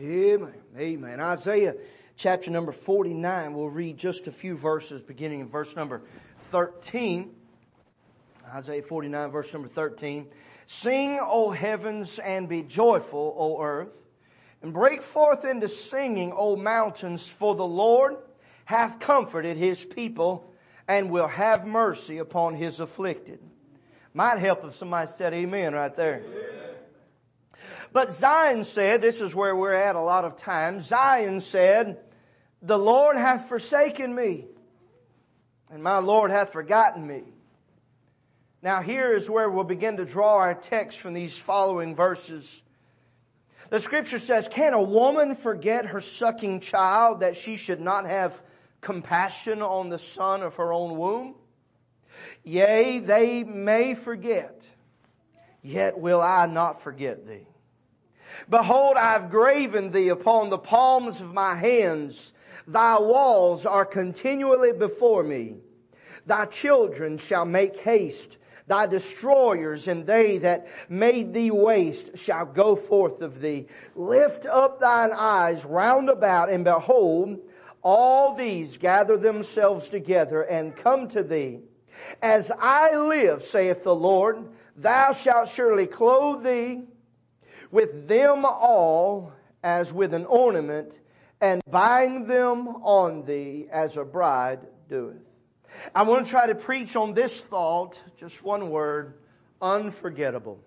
Amen. Amen. Isaiah chapter number 49, we'll read just a few verses beginning in verse number 13. Isaiah 49 verse number 13. Sing, O heavens, and be joyful, O earth, and break forth into singing, O mountains, for the Lord hath comforted his people and will have mercy upon his afflicted. Might help if somebody said amen right there. But Zion said, this is where we're at a lot of times, Zion said, the Lord hath forsaken me, and my Lord hath forgotten me. Now here is where we'll begin to draw our text from these following verses. The scripture says, can a woman forget her sucking child that she should not have compassion on the son of her own womb? Yea, they may forget, yet will I not forget thee. Behold, I have graven thee upon the palms of my hands. Thy walls are continually before me. Thy children shall make haste. Thy destroyers and they that made thee waste shall go forth of thee. Lift up thine eyes round about and behold, all these gather themselves together and come to thee. As I live, saith the Lord, thou shalt surely clothe thee with them all as with an ornament and bind them on thee as a bride doeth. I want to try to preach on this thought, just one word, unforgettable.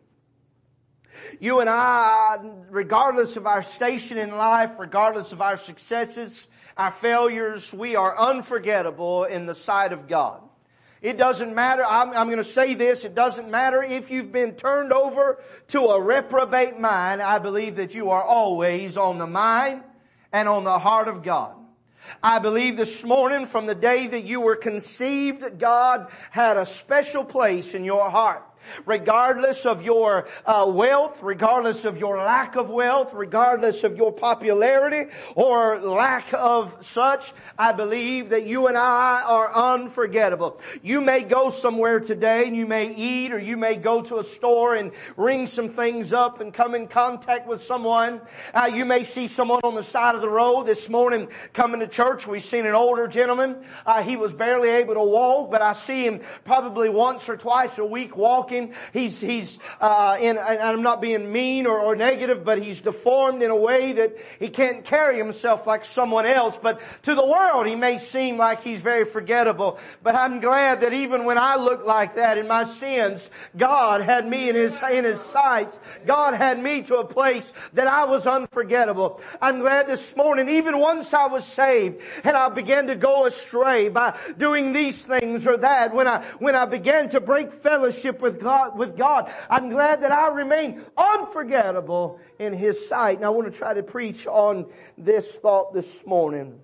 You and I, regardless of our station in life, regardless of our successes, our failures, we are unforgettable in the sight of God. It doesn't matter, I'm, I'm going to say this, it doesn't matter if you've been turned over to a reprobate mind, I believe that you are always on the mind and on the heart of God. I believe this morning from the day that you were conceived, God had a special place in your heart regardless of your uh, wealth, regardless of your lack of wealth, regardless of your popularity or lack of such, I believe that you and I are unforgettable. You may go somewhere today and you may eat or you may go to a store and ring some things up and come in contact with someone. Uh, you may see someone on the side of the road this morning coming to church. We've seen an older gentleman. Uh, he was barely able to walk, but I see him probably once or twice a week walking He's, he's, uh, in, and I'm not being mean or, or negative, but he's deformed in a way that he can't carry himself like someone else. But to the world, he may seem like he's very forgettable. But I'm glad that even when I look like that in my sins, God had me in his, in his sights. God had me to a place that I was unforgettable. I'm glad this morning, even once I was saved and I began to go astray by doing these things or that, when I, when I began to break fellowship with God, with God. I'm glad that I remain unforgettable in His sight. And I want to try to preach on this thought this morning.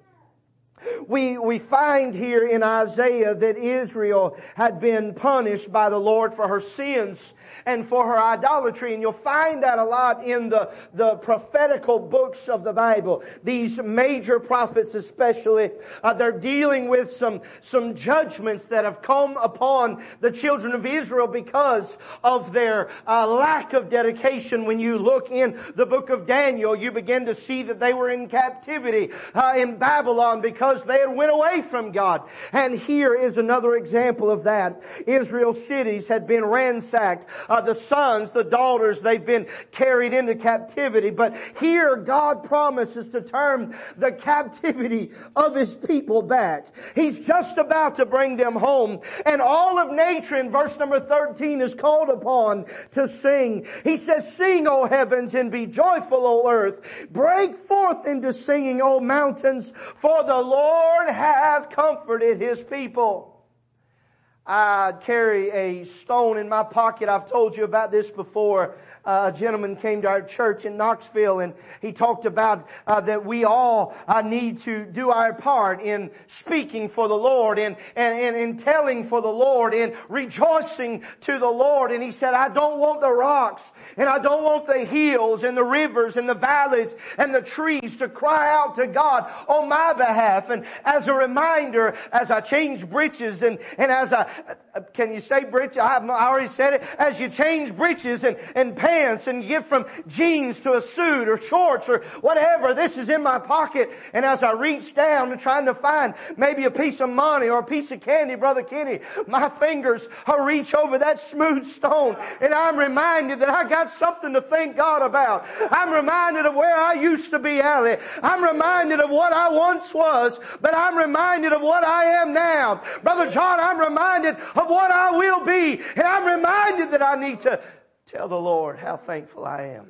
We, we find here in Isaiah that Israel had been punished by the Lord for her sins and for her idolatry. And you'll find that a lot in the, the prophetical books of the Bible. These major prophets especially, uh, they're dealing with some, some judgments that have come upon the children of Israel because of their uh, lack of dedication. When you look in the book of Daniel, you begin to see that they were in captivity uh, in Babylon because they had went away from God. And here is another example of that. Israel's cities had been ransacked uh, the sons, the daughters, they've been carried into captivity. But here God promises to turn the captivity of His people back. He's just about to bring them home. And all of nature in verse number 13 is called upon to sing. He says, sing, O heavens, and be joyful, O earth. Break forth into singing, O mountains, for the Lord hath comforted His people. I carry a stone in my pocket. I've told you about this before uh, a gentleman came to our church in Knoxville and he talked about uh, that we all uh, need to do our part in speaking for the Lord and, and, and in telling for the Lord and rejoicing to the Lord. And he said, I don't want the rocks and I don't want the hills and the rivers and the valleys and the trees to cry out to God on my behalf. And as a reminder, as I change breeches and, and as I, Uh, can you say breeches? I, I already said it. As you change breeches and, and pants and get from jeans to a suit or shorts or whatever, this is in my pocket. And as I reach down and trying to find maybe a piece of money or a piece of candy, Brother Kenny, my fingers are reach over that smooth stone and I'm reminded that I got something to thank God about. I'm reminded of where I used to be, Allie. I'm reminded of what I once was, but I'm reminded of what I am now. Brother John, I'm reminded of what I will be, and I'm reminded that I need to tell the Lord how thankful I am.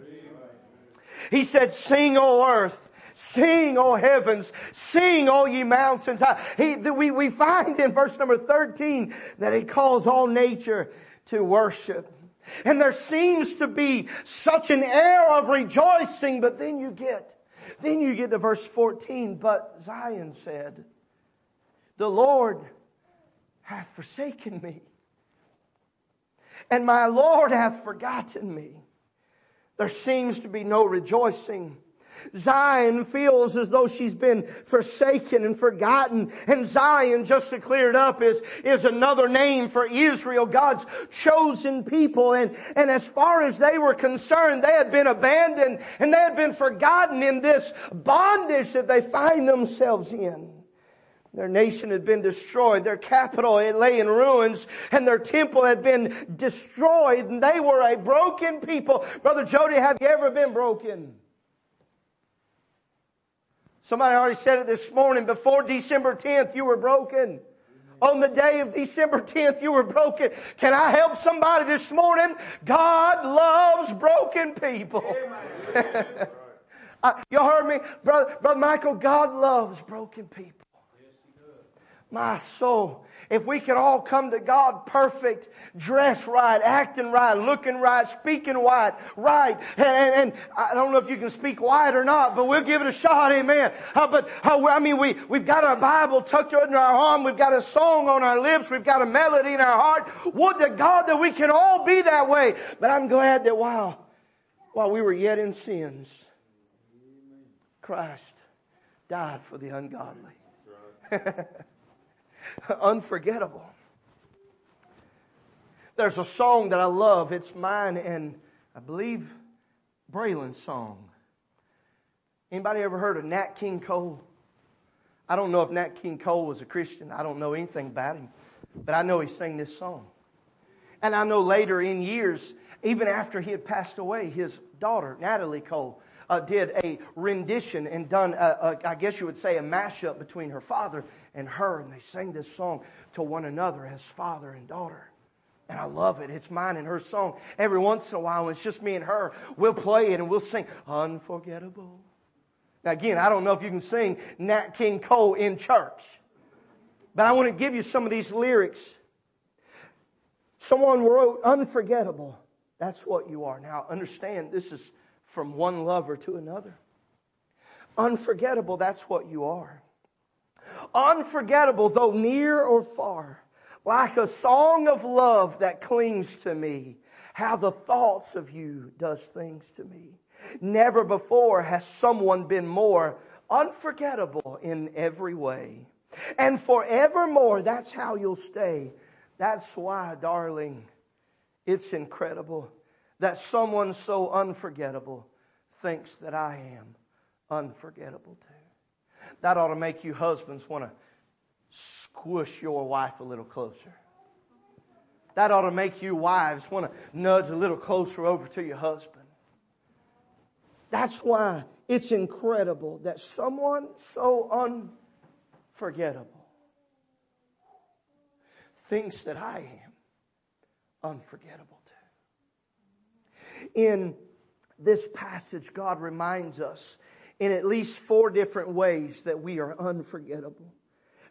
He said, sing, O earth. Sing, O heavens. Sing, O ye mountains. He, we, we find in verse number 13 that he calls all nature to worship. And there seems to be such an air of rejoicing, but then you get, then you get to verse 14, but Zion said, the Lord hath forsaken me, and my Lord hath forgotten me. There seems to be no rejoicing Zion feels as though she's been forsaken and forgotten. And Zion, just to clear it up, is, is another name for Israel, God's chosen people. And, and as far as they were concerned, they had been abandoned and they had been forgotten in this bondage that they find themselves in. Their nation had been destroyed. Their capital it lay in ruins and their temple had been destroyed and they were a broken people. Brother Jody, have you ever been broken? Somebody already said it this morning. Before December 10th, you were broken. On the day of December 10th, you were broken. Can I help somebody this morning? God loves broken people. uh, you heard me? Brother, Brother Michael, God loves broken people. My soul if we could all come to God perfect, dressed right, acting right, looking right, speaking right, right, and, and, and, I don't know if you can speak white or not, but we'll give it a shot, amen. Uh, but uh, I mean, we we've got our Bible tucked under our arm, we've got a song on our lips, we've got a melody in our heart. Would to God that we can all be that way. But I'm glad that while while we were yet in sins, Christ died for the ungodly. unforgettable. There's a song that I love. It's mine and I believe Braylon's song. Anybody ever heard of Nat King Cole? I don't know if Nat King Cole was a Christian. I don't know anything about him. But I know he sang this song. And I know later in years, even after he had passed away, his daughter, Natalie Cole, uh, did a rendition and done, a, a, I guess you would say, a mashup between her father and her, and they sang this song to one another as father and daughter. And I love it. It's mine and her song. Every once in a while, when it's just me and her, we'll play it and we'll sing Unforgettable. Now again, I don't know if you can sing Nat King Cole in church. But I want to give you some of these lyrics. Someone wrote, Unforgettable. That's what you are. Now understand, this is from one lover to another. Unforgettable, that's what you are unforgettable, though near or far, like a song of love that clings to me. How the thoughts of you does things to me. Never before has someone been more unforgettable in every way. And forevermore, that's how you'll stay. That's why, darling, it's incredible that someone so unforgettable thinks that I am unforgettable too. That ought to make you husbands want to squish your wife a little closer. That ought to make you wives want to nudge a little closer over to your husband. That's why it's incredible that someone so unforgettable thinks that I am unforgettable too. In this passage, God reminds us in at least four different ways that we are unforgettable.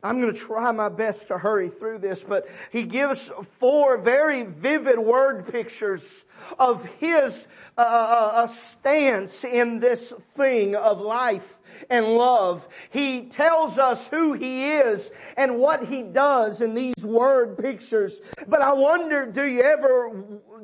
I'm going to try my best to hurry through this, but he gives four very vivid word pictures of His uh, uh, uh stance in this thing of life and love. He tells us who He is and what He does in these word pictures. But I wonder, do you ever,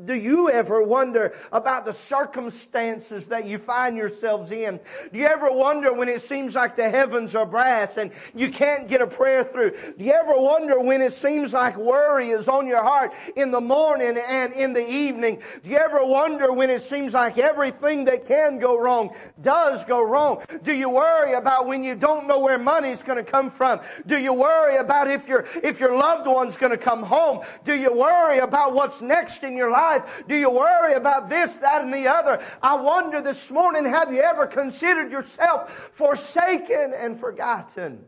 do you ever wonder about the circumstances that you find yourselves in? Do you ever wonder when it seems like the heavens are brass and you can't get a prayer through? Do you ever wonder when it seems like worry is on your heart in the morning and in the evening? Do you ever wonder when it seems like everything that can go wrong does go wrong? Do you worry about when you don't know where money's going to come from? Do you worry about if your, if your loved one's going to come home? Do you worry about what's next in your life? Do you worry about this, that, and the other? I wonder this morning, have you ever considered yourself forsaken and forgotten?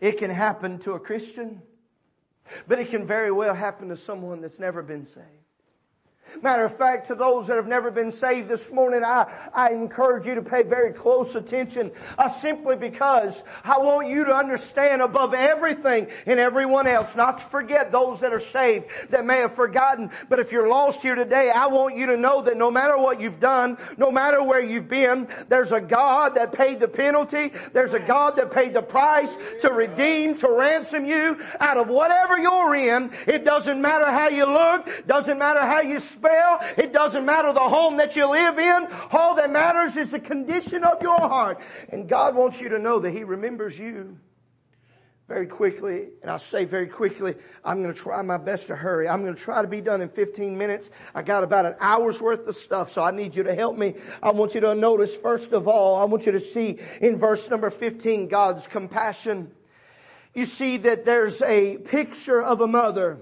It can happen to a Christian, but it can very well happen to someone that's never been saved. Matter of fact, to those that have never been saved this morning, I, I encourage you to pay very close attention uh, simply because I want you to understand above everything and everyone else, not to forget those that are saved that may have forgotten. But if you're lost here today, I want you to know that no matter what you've done, no matter where you've been, there's a God that paid the penalty. There's a God that paid the price to redeem, to ransom you out of whatever you're in. It doesn't matter how you look, doesn't matter how you spell. It doesn't matter the home that you live in. All that matters is the condition of your heart. And God wants you to know that He remembers you very quickly, and I say very quickly, I'm going to try my best to hurry. I'm going to try to be done in 15 minutes. I got about an hour's worth of stuff, so I need you to help me. I want you to notice, first of all, I want you to see in verse number 15, God's compassion. You see that there's a picture of a mother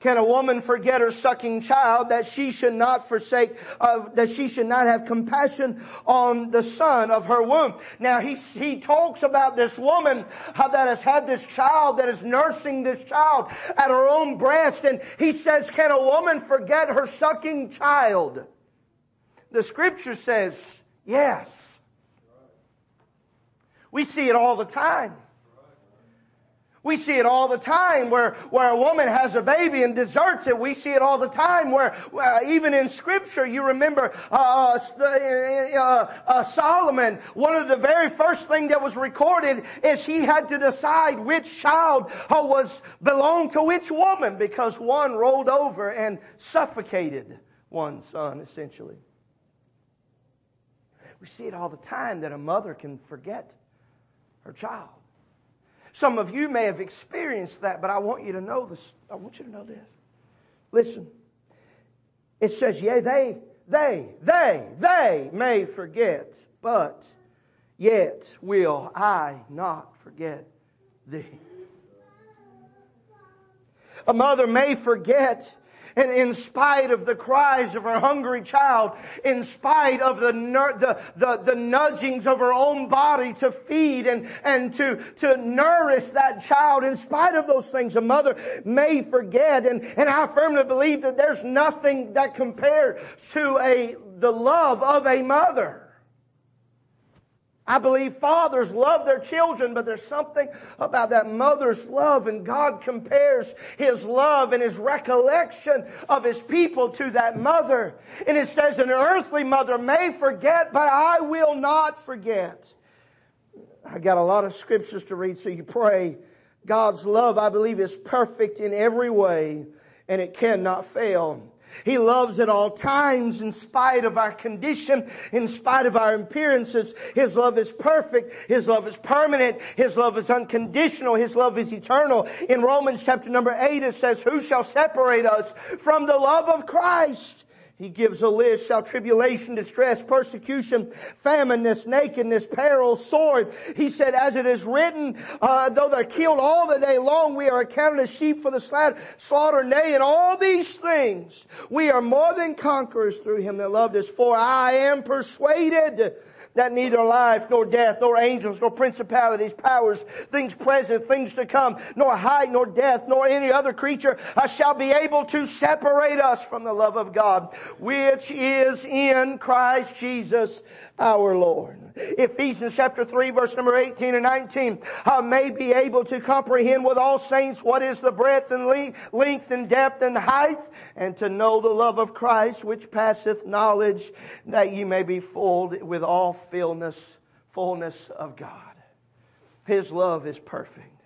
can a woman forget her sucking child that she should not forsake, uh, that she should not have compassion on the son of her womb? Now he, he talks about this woman uh, that has had this child, that is nursing this child at her own breast, and he says, can a woman forget her sucking child? The scripture says, yes. We see it all the time. We see it all the time where, where a woman has a baby and deserts it. We see it all the time where, uh, even in scripture, you remember, uh, uh, uh, uh, Solomon, one of the very first thing that was recorded is he had to decide which child uh, was, belonged to which woman because one rolled over and suffocated one son essentially. We see it all the time that a mother can forget her child. Some of you may have experienced that, but I want you to know this. I want you to know this. Listen. It says, yea, they, they, they, they may forget, but yet will I not forget thee. A mother may forget and in spite of the cries of her hungry child, in spite of the, the, the, the nudgings of her own body to feed and, and to, to nourish that child, in spite of those things, a mother may forget. And, and I firmly believe that there's nothing that compares to a, the love of a mother. I believe fathers love their children, but there's something about that mother's love and God compares His love and His recollection of His people to that mother. And it says an earthly mother may forget, but I will not forget. I got a lot of scriptures to read, so you pray. God's love, I believe, is perfect in every way and it cannot fail. He loves at all times in spite of our condition, in spite of our appearances. His love is perfect. His love is permanent. His love is unconditional. His love is eternal. In Romans chapter number 8 it says, who shall separate us from the love of Christ? He gives a list, shall tribulation, distress, persecution, famine,ness, nakedness, peril, sword. He said, as it is written, uh, though they're killed all the day long, we are accounted as sheep for the slaughter. Nay, in all these things, we are more than conquerors through him that loved us. For I am persuaded that neither life, nor death, nor angels, nor principalities, powers, things present, things to come, nor height, nor death, nor any other creature uh, shall be able to separate us from the love of God, which is in Christ Jesus our Lord. Ephesians chapter 3 verse number 18 and 19. I may be able to comprehend with all saints what is the breadth and length and depth and height and to know the love of Christ which passeth knowledge that ye may be filled with all fullness, fullness of God. His love is perfect.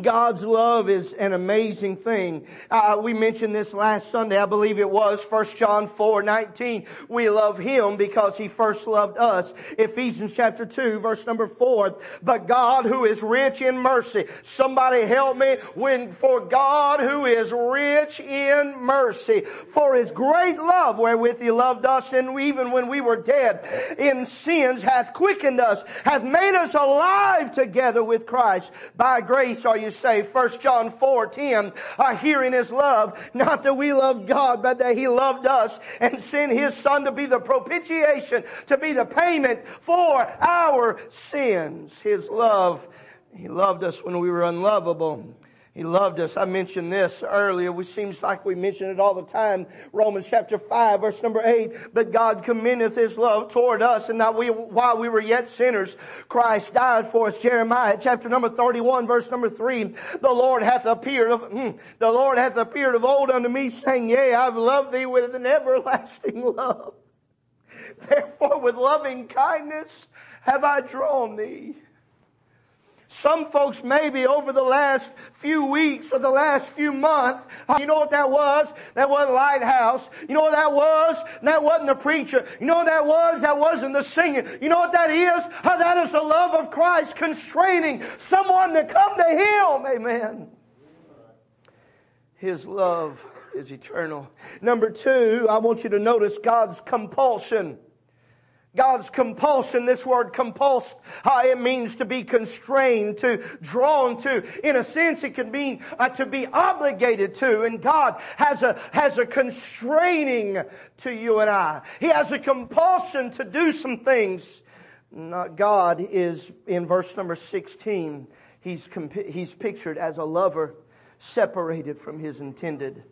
God's love is an amazing thing. Uh, we mentioned this last Sunday, I believe it was, 1 John 4, 19. We love Him because He first loved us. Ephesians chapter 2, verse number 4. But God who is rich in mercy. Somebody help me. When, for God who is rich in mercy. For His great love wherewith He loved us and even when we were dead in sins hath quickened us, hath made us alive together with Christ. By grace are you saved. 1 John 4, 10, uh, hearing his love, not that we love God, but that he loved us and sent his son to be the propitiation, to be the payment for our sins. His love, he loved us when we were unlovable. He loved us. I mentioned this earlier. We seems like we mention it all the time. Romans chapter 5 verse number 8. But God commendeth His love toward us and that we, while we were yet sinners, Christ died for us. Jeremiah chapter number 31 verse number 3. The Lord hath appeared of, mm, the Lord hath appeared of old unto me saying, yea, I've loved thee with an everlasting love. Therefore with loving kindness have I drawn thee. Some folks maybe over the last few weeks or the last few months, you know what that was? That wasn't Lighthouse. You know what that was? That wasn't the preacher. You know what that was? That wasn't the singing. You know what that is? That is the love of Christ constraining someone to come to Him. Amen. His love is eternal. Number two, I want you to notice God's compulsion. God's compulsion, this word compulsed, how it means to be constrained, to drawn to. In a sense, it can mean uh, to be obligated to. And God has a, has a constraining to you and I. He has a compulsion to do some things. Not God is, in verse number 16, he's, he's pictured as a lover separated from his intended.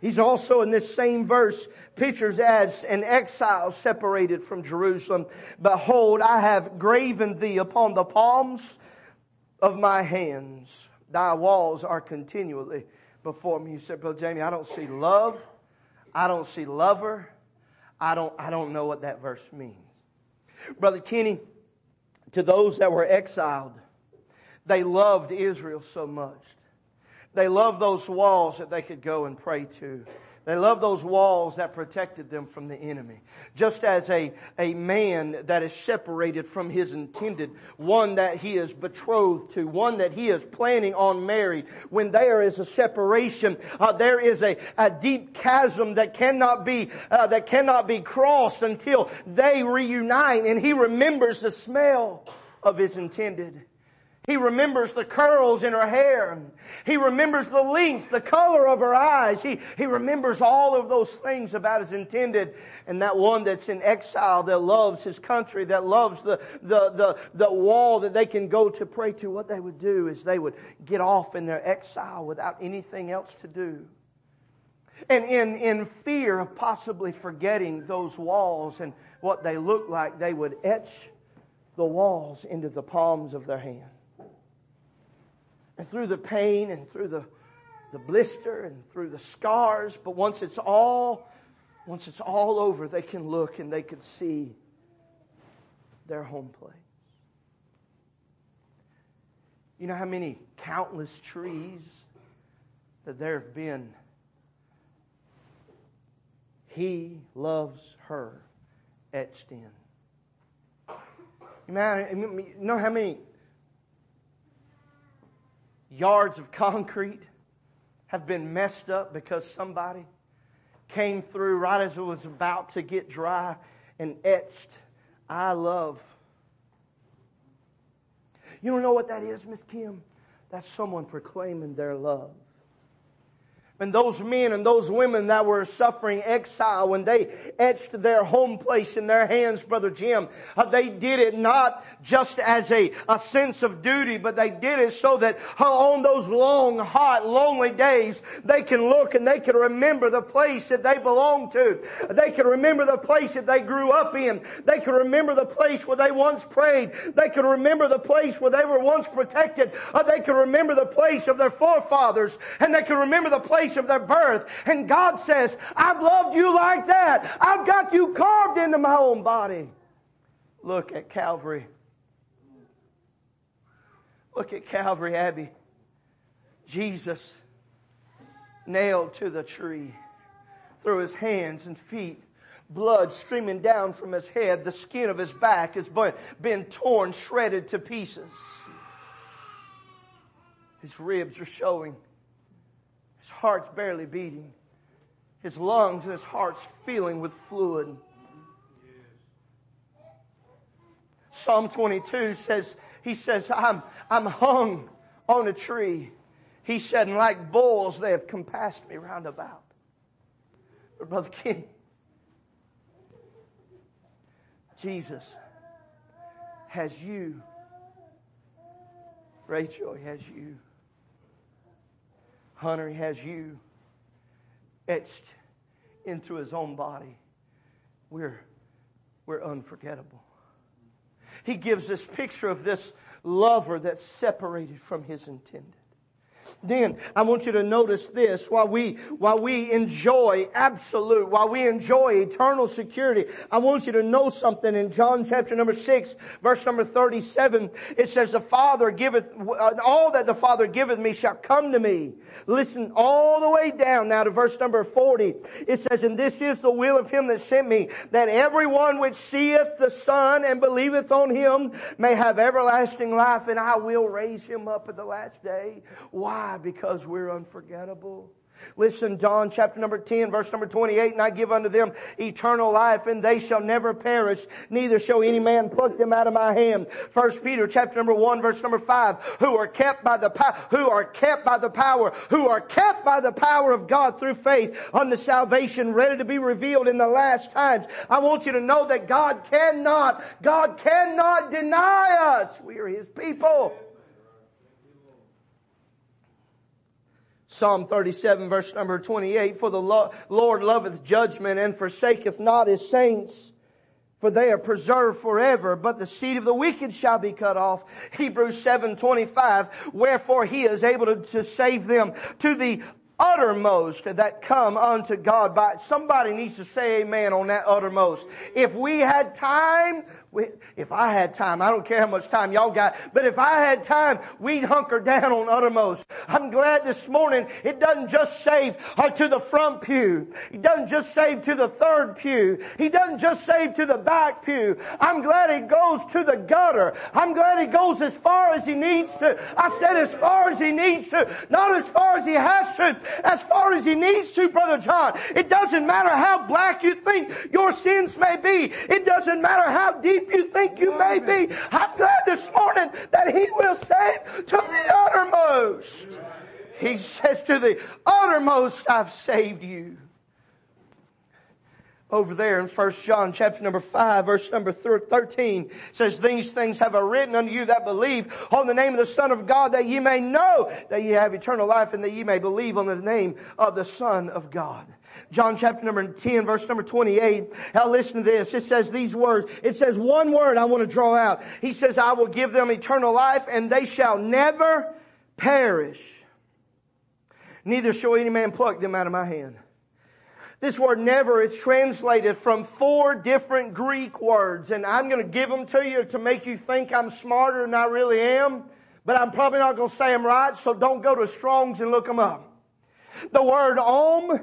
He's also in this same verse pictures as an exile separated from Jerusalem. Behold, I have graven thee upon the palms of my hands. Thy walls are continually before me. You said, Brother Jamie, I don't see love. I don't see lover. I don't, I don't know what that verse means. Brother Kenny, to those that were exiled, they loved Israel so much they loved those walls that they could go and pray to. They loved those walls that protected them from the enemy. Just as a, a man that is separated from his intended, one that he is betrothed to, one that he is planning on marrying, when there is a separation, uh, there is a, a deep chasm that cannot be, uh, that cannot be crossed until they reunite and he remembers the smell of his intended. He remembers the curls in her hair. He remembers the length, the color of her eyes. He, he remembers all of those things about his intended. And that one that's in exile that loves his country, that loves the, the, the, the wall that they can go to pray to, what they would do is they would get off in their exile without anything else to do. And in, in fear of possibly forgetting those walls and what they look like, they would etch the walls into the palms of their hands and through the pain and through the, the blister and through the scars. But once it's all, once it's all over, they can look and they can see their home place. You know how many countless trees that there have been? He loves her etched in. You know how many yards of concrete have been messed up because somebody came through right as it was about to get dry and etched, I love. You don't know what that is, Miss Kim? That's someone proclaiming their love. And those men and those women that were suffering exile, when they etched their home place in their hands, Brother Jim, uh, they did it not just as a, a sense of duty, but they did it so that uh, on those long, hot, lonely days, they can look and they can remember the place that they belong to. They can remember the place that they grew up in. They can remember the place where they once prayed. They can remember the place where they were once protected. Uh, they can remember the place of their forefathers. And they can remember the place place of their birth. And God says, I've loved you like that. I've got you carved into my own body. Look at Calvary. Look at Calvary Abbey. Jesus nailed to the tree through his hands and feet blood streaming down from his head. The skin of his back has been torn, shredded to pieces. His ribs are showing. His heart's barely beating. His lungs and his heart's filling with fluid. Psalm 22 says, he says, I'm, I'm hung on a tree. He said, and like bulls, they have compassed me round about. But Brother King, Jesus has you. Rachel has you. Hunter has you etched into his own body. We're, we're unforgettable. He gives this picture of this lover that's separated from his intended. Then I want you to notice this while we, while we enjoy absolute, while we enjoy eternal security, I want you to know something in John chapter number 6 verse number 37. It says the Father giveth, uh, all that the Father giveth me shall come to me. Listen all the way down now to verse number 40. It says, and this is the will of him that sent me, that everyone which seeth the Son and believeth on him may have everlasting life and I will raise him up at the last day. Why? Because we're unforgettable. Listen, John chapter number 10 verse number 28, and I give unto them eternal life and they shall never perish, neither shall any man pluck them out of my hand. First Peter chapter number 1 verse number 5, who are kept by the power, who are kept by the power, who are kept by the power of God through faith unto salvation ready to be revealed in the last times. I want you to know that God cannot, God cannot deny us. We are His people. Psalm 37 verse number 28, for the Lord loveth judgment and forsaketh not his saints, for they are preserved forever, but the seed of the wicked shall be cut off. Hebrews 7:25, wherefore he is able to, to save them to the uttermost that come unto God by, somebody needs to say amen on that uttermost. If we had time, we, if I had time, I don't care how much time y'all got, but if I had time, we'd hunker down on uttermost. I'm glad this morning it doesn't just save uh, to the front pew. He doesn't just save to the third pew. He doesn't just save to the back pew. I'm glad it goes to the gutter. I'm glad it goes as far as he needs to. I said as far as he needs to, not as far as he has to as far as he needs to, Brother John. It doesn't matter how black you think your sins may be. It doesn't matter how deep you think you may be. I'm glad this morning that he will save to the uttermost. He says to the uttermost, I've saved you over there in 1 John chapter number 5 verse number 13 says, These things have I written unto you that believe on the name of the Son of God that ye may know that ye have eternal life and that ye may believe on the name of the Son of God. John chapter number 10 verse number 28. Now listen to this. It says these words. It says one word I want to draw out. He says, I will give them eternal life and they shall never perish. Neither shall any man pluck them out of my hand. This word never is translated from four different Greek words, and I'm going to give them to you to make you think I'm smarter than I really am, but I'm probably not going to say them right, so don't go to Strong's and look them up. The word om,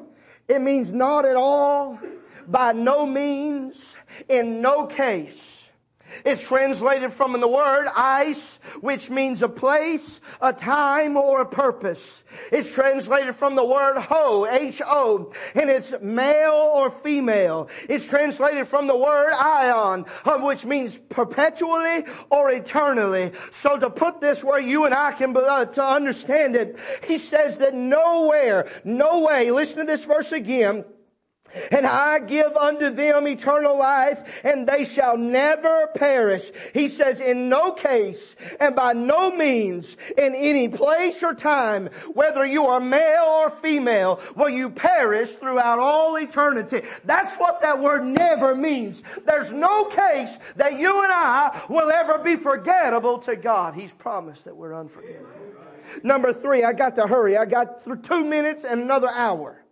it means not at all, by no means, in no case. It's translated from the word ice, which means a place, a time, or a purpose. It's translated from the word ho, H-O, and it's male or female. It's translated from the word aion, uh, which means perpetually or eternally. So to put this where you and I can uh, to understand it, he says that nowhere, no way, listen to this verse again, and I give unto them eternal life and they shall never perish. He says in no case and by no means in any place or time, whether you are male or female, will you perish throughout all eternity. That's what that word never means. There's no case that you and I will ever be forgettable to God. He's promised that we're unforgettable. Number three, I got to hurry. I got two minutes and another hour.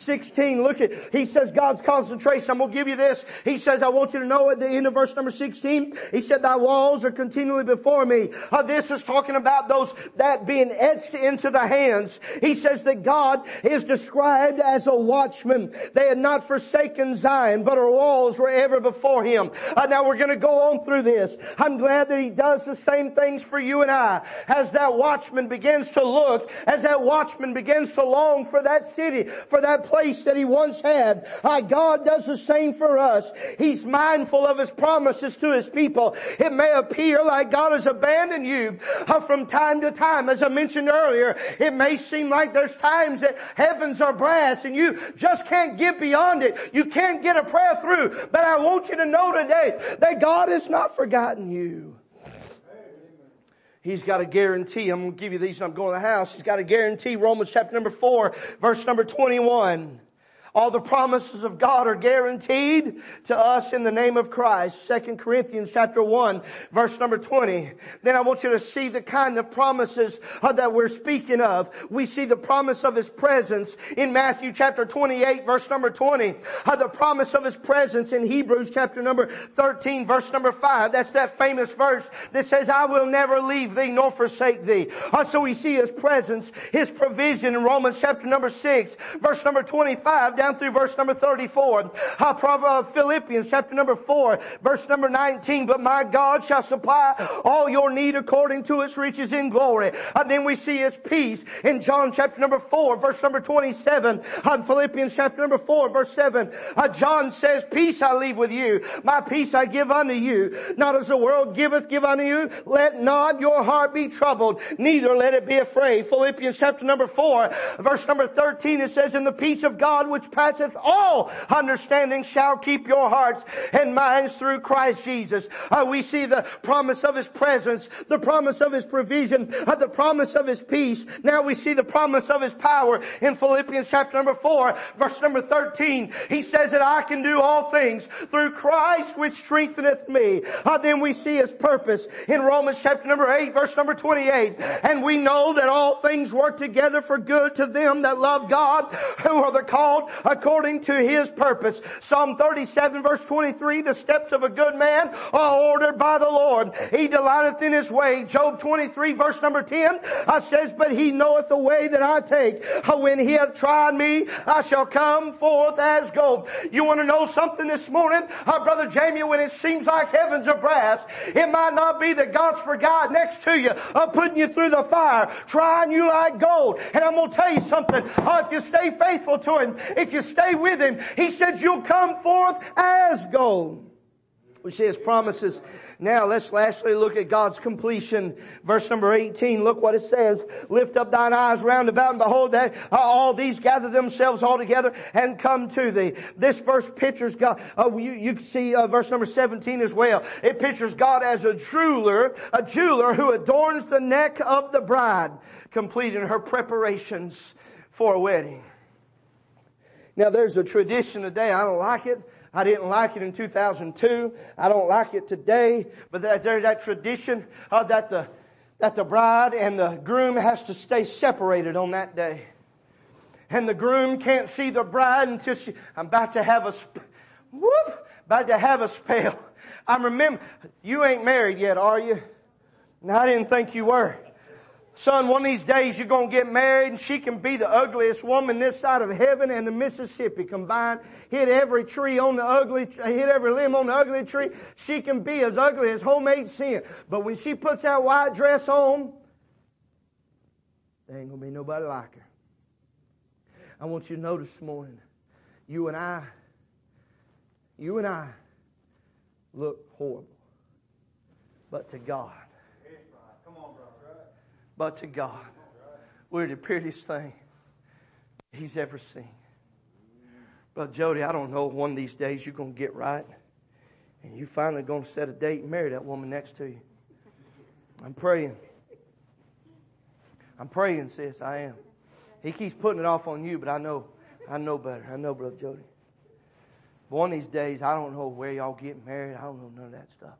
16, look at, he says God's concentration. I'm going to give you this. He says, I want you to know at the end of verse number 16, he said, thy walls are continually before me. Uh, this is talking about those, that being etched into the hands. He says that God is described as a watchman. They had not forsaken Zion, but her walls were ever before him. Uh, now we're going to go on through this. I'm glad that he does the same things for you and I. As that watchman begins to look, as that watchman begins to long for that city, for that place that he once had. God does the same for us. He's mindful of his promises to his people. It may appear like God has abandoned you uh, from time to time. As I mentioned earlier, it may seem like there's times that heavens are brass and you just can't get beyond it. You can't get a prayer through. But I want you to know today that God has not forgotten you. He's got a guarantee. I'm going to give you these and I'm going to the house. He's got a guarantee. Romans chapter number 4, verse number 21. All the promises of God are guaranteed to us in the name of Christ. 2 Corinthians chapter 1 verse number 20. Then I want you to see the kind of promises uh, that we're speaking of. We see the promise of His presence in Matthew chapter 28 verse number 20. Uh, the promise of His presence in Hebrews chapter number 13 verse number 5. That's that famous verse that says, I will never leave thee nor forsake thee. Uh, so we see His presence, His provision in Romans chapter number 6 verse number 25 down through verse number 34. Uh, Philippians chapter number 4, verse number 19. But my God shall supply all your need according to its riches in glory. And then we see his peace in John chapter number 4, verse number 27. On Philippians chapter number 4, verse 7. Uh, John says, Peace I leave with you. My peace I give unto you. Not as the world giveth, give unto you. Let not your heart be troubled, neither let it be afraid. Philippians chapter number 4, verse number 13, it says, In the peace of God which passeth all understanding shall keep your hearts and minds through Christ Jesus. Uh, we see the promise of His presence, the promise of His provision, uh, the promise of His peace. Now we see the promise of His power in Philippians chapter number 4, verse number 13. He says that I can do all things through Christ which strengtheneth me. Uh, then we see His purpose in Romans chapter number 8, verse number 28. And we know that all things work together for good to them that love God, who are the called according to his purpose. Psalm 37 verse 23, the steps of a good man are ordered by the Lord. He delighteth in his way. Job 23 verse number 10 uh, says, but he knoweth the way that I take. When he hath tried me, I shall come forth as gold. You want to know something this morning? Uh, Brother Jamie, when it seems like heavens are brass, it might not be that God's for God next to you, uh, putting you through the fire, trying you like gold. And I'm going to tell you something. Uh, if you stay faithful to Him, if you stay with Him, He said you'll come forth as gold. We see His promises. Now let's lastly look at God's completion. Verse number 18, look what it says. Lift up thine eyes round about and behold that all these gather themselves all together and come to thee. This verse pictures God, uh, you, you see uh, verse number 17 as well. It pictures God as a jeweler, a jeweler who adorns the neck of the bride, completing her preparations for a wedding. Now there's a tradition today, I don't like it. I didn't like it in 2002. I don't like it today. But there's that tradition uh, that the that the bride and the groom has to stay separated on that day. And the groom can't see the bride until she, I'm about to have a, whoop, about to have a spell. I remember, you ain't married yet, are you? No, I didn't think you were. Son, one of these days you're going to get married and she can be the ugliest woman this side of heaven and the Mississippi combined. Hit every tree on the ugly, hit every limb on the ugly tree. She can be as ugly as homemade sin. But when she puts that white dress on, there ain't going to be nobody like her. I want you to notice this morning, you and I, you and I look horrible. But to God, but to God. We're the prettiest thing He's ever seen. Brother Jody, I don't know one of these days you're going to get right and you finally going to set a date and marry that woman next to you. I'm praying. I'm praying, sis. I am. He keeps putting it off on you, but I know, I know better. I know, Brother Jody. One of these days, I don't know where y'all get married. I don't know none of that stuff.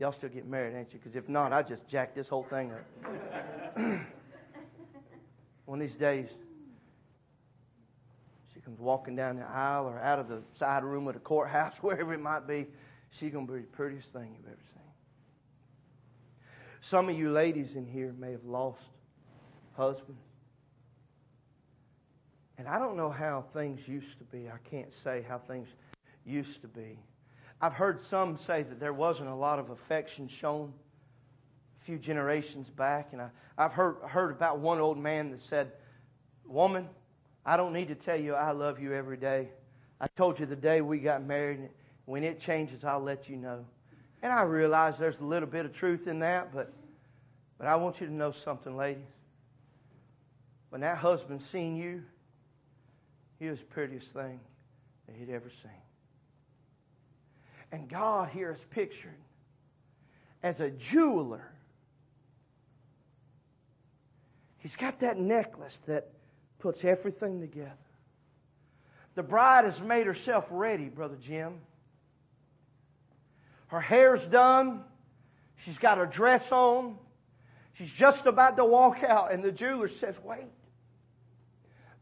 Y'all still get married, ain't you? Because if not, I just jack this whole thing up. One of these days, she comes walking down the aisle or out of the side room of the courthouse, wherever it might be. She's going to be the prettiest thing you've ever seen. Some of you ladies in here may have lost husbands. And I don't know how things used to be. I can't say how things used to be. I've heard some say that there wasn't a lot of affection shown a few generations back, and I, have heard, heard about one old man that said, Woman, I don't need to tell you I love you every day. I told you the day we got married. When it changes, I'll let you know. And I realize there's a little bit of truth in that, but, but I want you to know something, ladies. When that husband seen you, he was the prettiest thing that he'd ever seen. And God here is pictured as a jeweler. He's got that necklace that puts everything together. The bride has made herself ready, Brother Jim. Her hair's done. She's got her dress on. She's just about to walk out, and the jeweler says, Wait,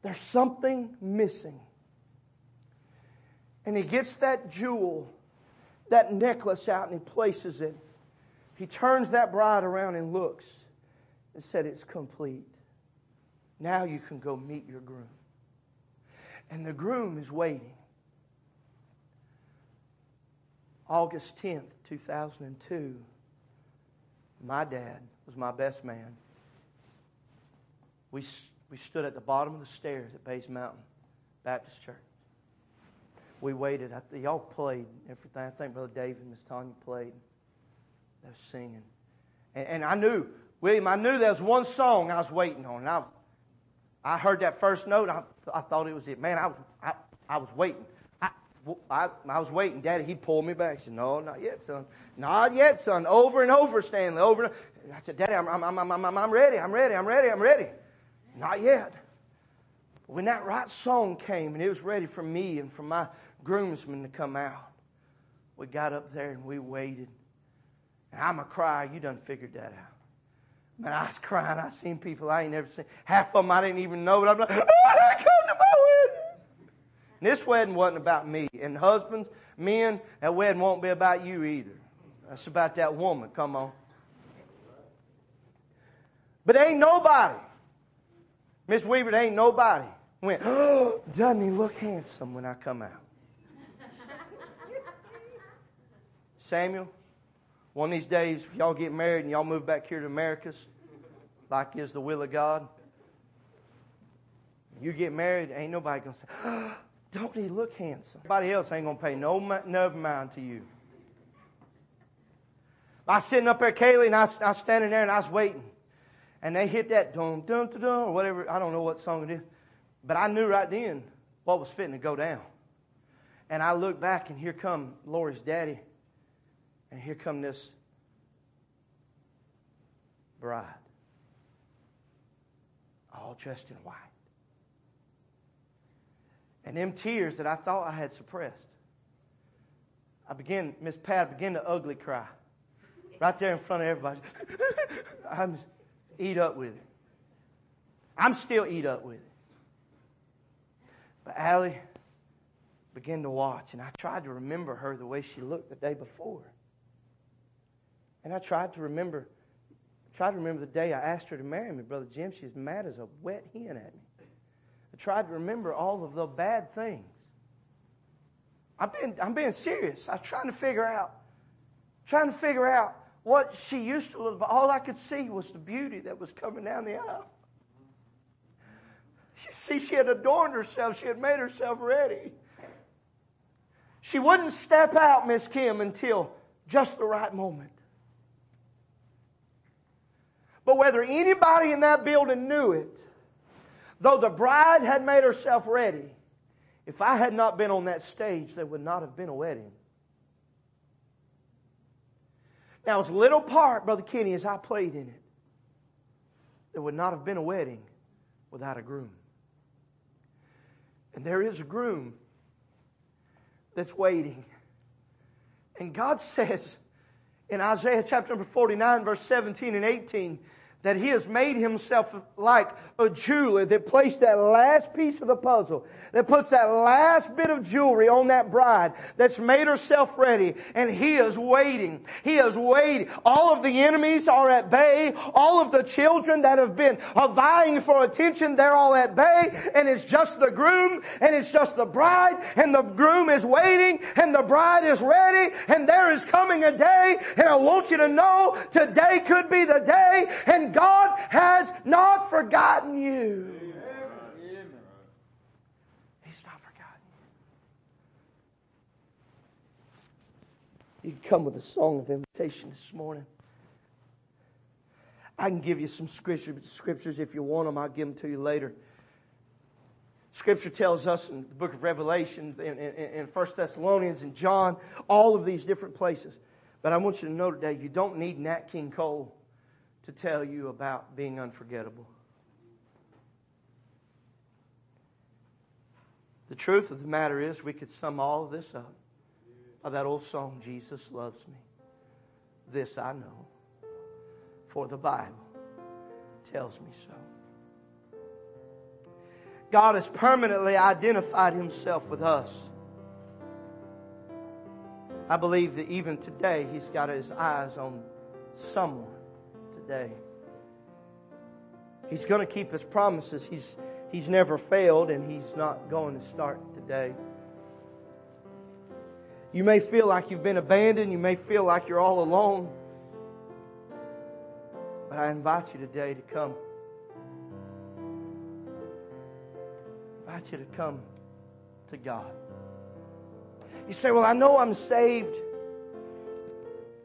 there's something missing. And he gets that jewel that necklace out and he places it. He turns that bride around and looks and said, It's complete. Now you can go meet your groom. And the groom is waiting. August 10th, 2002, my dad was my best man. We, we stood at the bottom of the stairs at Bays Mountain Baptist Church we waited. I, y'all played everything. I think Brother David and Miss Tanya played. They were singing. And, and, I knew, William, I knew there was one song I was waiting on. And I, I heard that first note. I, I thought it was it. Man, I was, I, I was waiting. I, I, I was waiting. Daddy, he pulled me back. He said, no, not yet, son. Not yet, son. Over and over, Stanley. Over and over. I said, Daddy, I'm, I'm, I'm, I'm, I'm ready. I'm ready. I'm ready. I'm ready. Not yet. When that right song came and it was ready for me and for my groomsmen to come out. We got up there and we waited. And I'm a cry. You done figured that out. Man, I was crying. I seen people I ain't never seen. Half of them I didn't even know. But I'm like, oh, I come to my wedding. And this wedding wasn't about me. And husbands, men, that wedding won't be about you either. That's about that woman. Come on. But ain't nobody. Miss Weaver, ain't nobody went, oh, doesn't he look handsome when I come out? Samuel, one of these days, if y'all get married and y'all move back here to Americus, like is the will of God, you get married, ain't nobody going to say, oh, don't he look handsome? Nobody else ain't going to pay no, no mind to you. I was sitting up there, Kaylee, and I, I was standing there and I was waiting. And they hit that dum, dum, dum, dum, or whatever. I don't know what song it is. But I knew right then what was fitting to go down. And I looked back and here come Lori's daddy and here come this bride, all dressed in white. And them tears that I thought I had suppressed, I began, Miss Pat began to ugly cry. Right there in front of everybody. I'm eat up with it. I'm still eat up with it. But Allie began to watch, and I tried to remember her the way she looked the day before. And I tried to remember, tried to remember the day I asked her to marry me, Brother Jim. She's mad as a wet hen at me. I tried to remember all of the bad things. I'm being, serious. I'm trying to figure out, trying to figure out what she used to look, but all I could see was the beauty that was coming down the aisle. You see, she had adorned herself. She had made herself ready. She wouldn't step out, Miss Kim, until just the right moment. But whether anybody in that building knew it, though the bride had made herself ready, if I had not been on that stage, there would not have been a wedding. Now, as little part, Brother Kenny, as I played in it, there would not have been a wedding without a groom. And there is a groom that's waiting. And God says in Isaiah chapter number 49, verse 17 and 18, that He has made Himself like a jeweler that placed that last piece of the puzzle, that puts that last bit of jewelry on that bride that's made herself ready, and he is waiting. He is waiting. All of the enemies are at bay. All of the children that have been vying for attention, they're all at bay, and it's just the groom, and it's just the bride, and the groom is waiting, and the bride is ready, and there is coming a day, and I want you to know today could be the day, and God has not forgotten forgotten you. He's not forgotten you. You can come with a song of invitation this morning. I can give you some scriptures if you want them. I'll give them to you later. Scripture tells us in the book of Revelation, in, in, in 1 Thessalonians, and John, all of these different places. But I want you to know today, you don't need Nat King Cole to tell you about being unforgettable. The truth of the matter is, we could sum all of this up by that old song, Jesus Loves Me. This I know, for the Bible tells me so. God has permanently identified Himself with us. I believe that even today, He's got His eyes on someone today. He's going to keep His promises. He's He's never failed and He's not going to start today. You may feel like you've been abandoned. You may feel like you're all alone. But I invite you today to come. I invite you to come to God. You say, Well, I know I'm saved.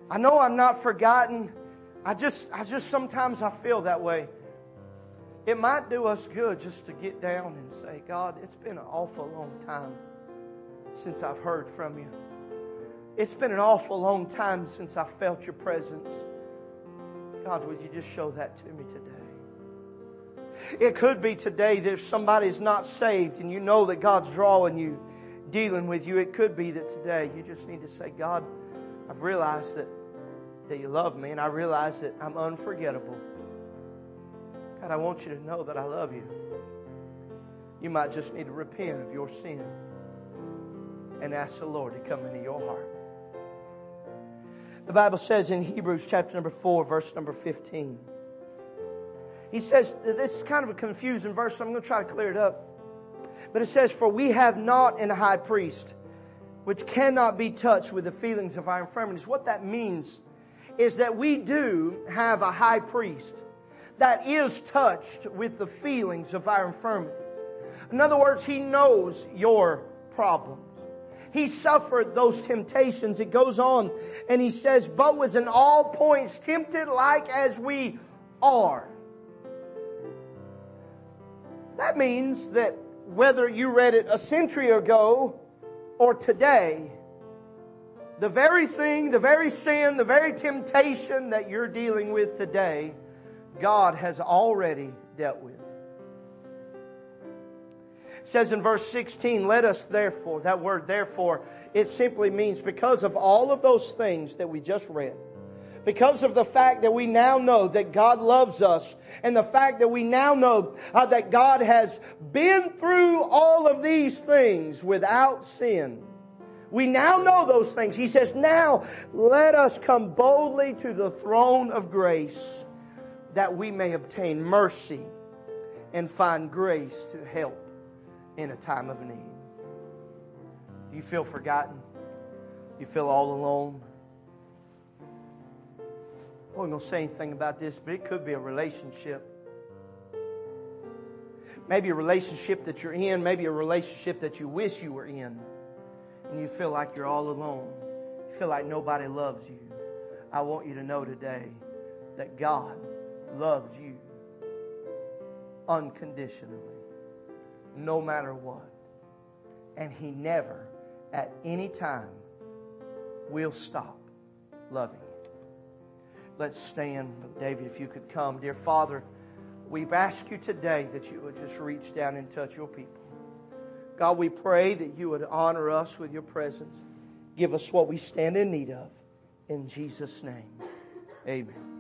I know I'm not forgotten. I just, I just sometimes I feel that way. It might do us good just to get down and say, God, it's been an awful long time since I've heard from you. It's been an awful long time since I felt your presence. God, would you just show that to me today? It could be today that if somebody's not saved and you know that God's drawing you, dealing with you, it could be that today you just need to say, God, I've realized that, that you love me and I realize that I'm unforgettable. God, I want you to know that I love you. You might just need to repent of your sin and ask the Lord to come into your heart. The Bible says in Hebrews chapter number 4, verse number 15. He says, this is kind of a confusing verse, so I'm going to try to clear it up. But it says, For we have not an high priest which cannot be touched with the feelings of our infirmities. What that means is that we do have a high priest that is touched with the feelings of our infirmity. In other words, He knows your problems. He suffered those temptations. It goes on and He says, but was in all points tempted like as we are. That means that whether you read it a century ago or today, the very thing, the very sin, the very temptation that you're dealing with today God has already dealt with. It says in verse 16, let us therefore, that word therefore, it simply means because of all of those things that we just read, because of the fact that we now know that God loves us and the fact that we now know uh, that God has been through all of these things without sin. We now know those things. He says, now let us come boldly to the throne of grace that we may obtain mercy and find grace to help in a time of need. Do you feel forgotten? You feel all alone? I wasn't going to say anything about this, but it could be a relationship. Maybe a relationship that you're in, maybe a relationship that you wish you were in, and you feel like you're all alone. You feel like nobody loves you. I want you to know today that God loves you unconditionally, no matter what. And He never, at any time, will stop loving you. Let's stand. David, if you could come. Dear Father, we've asked you today that you would just reach down and touch your people. God, we pray that you would honor us with your presence. Give us what we stand in need of. In Jesus' name, amen.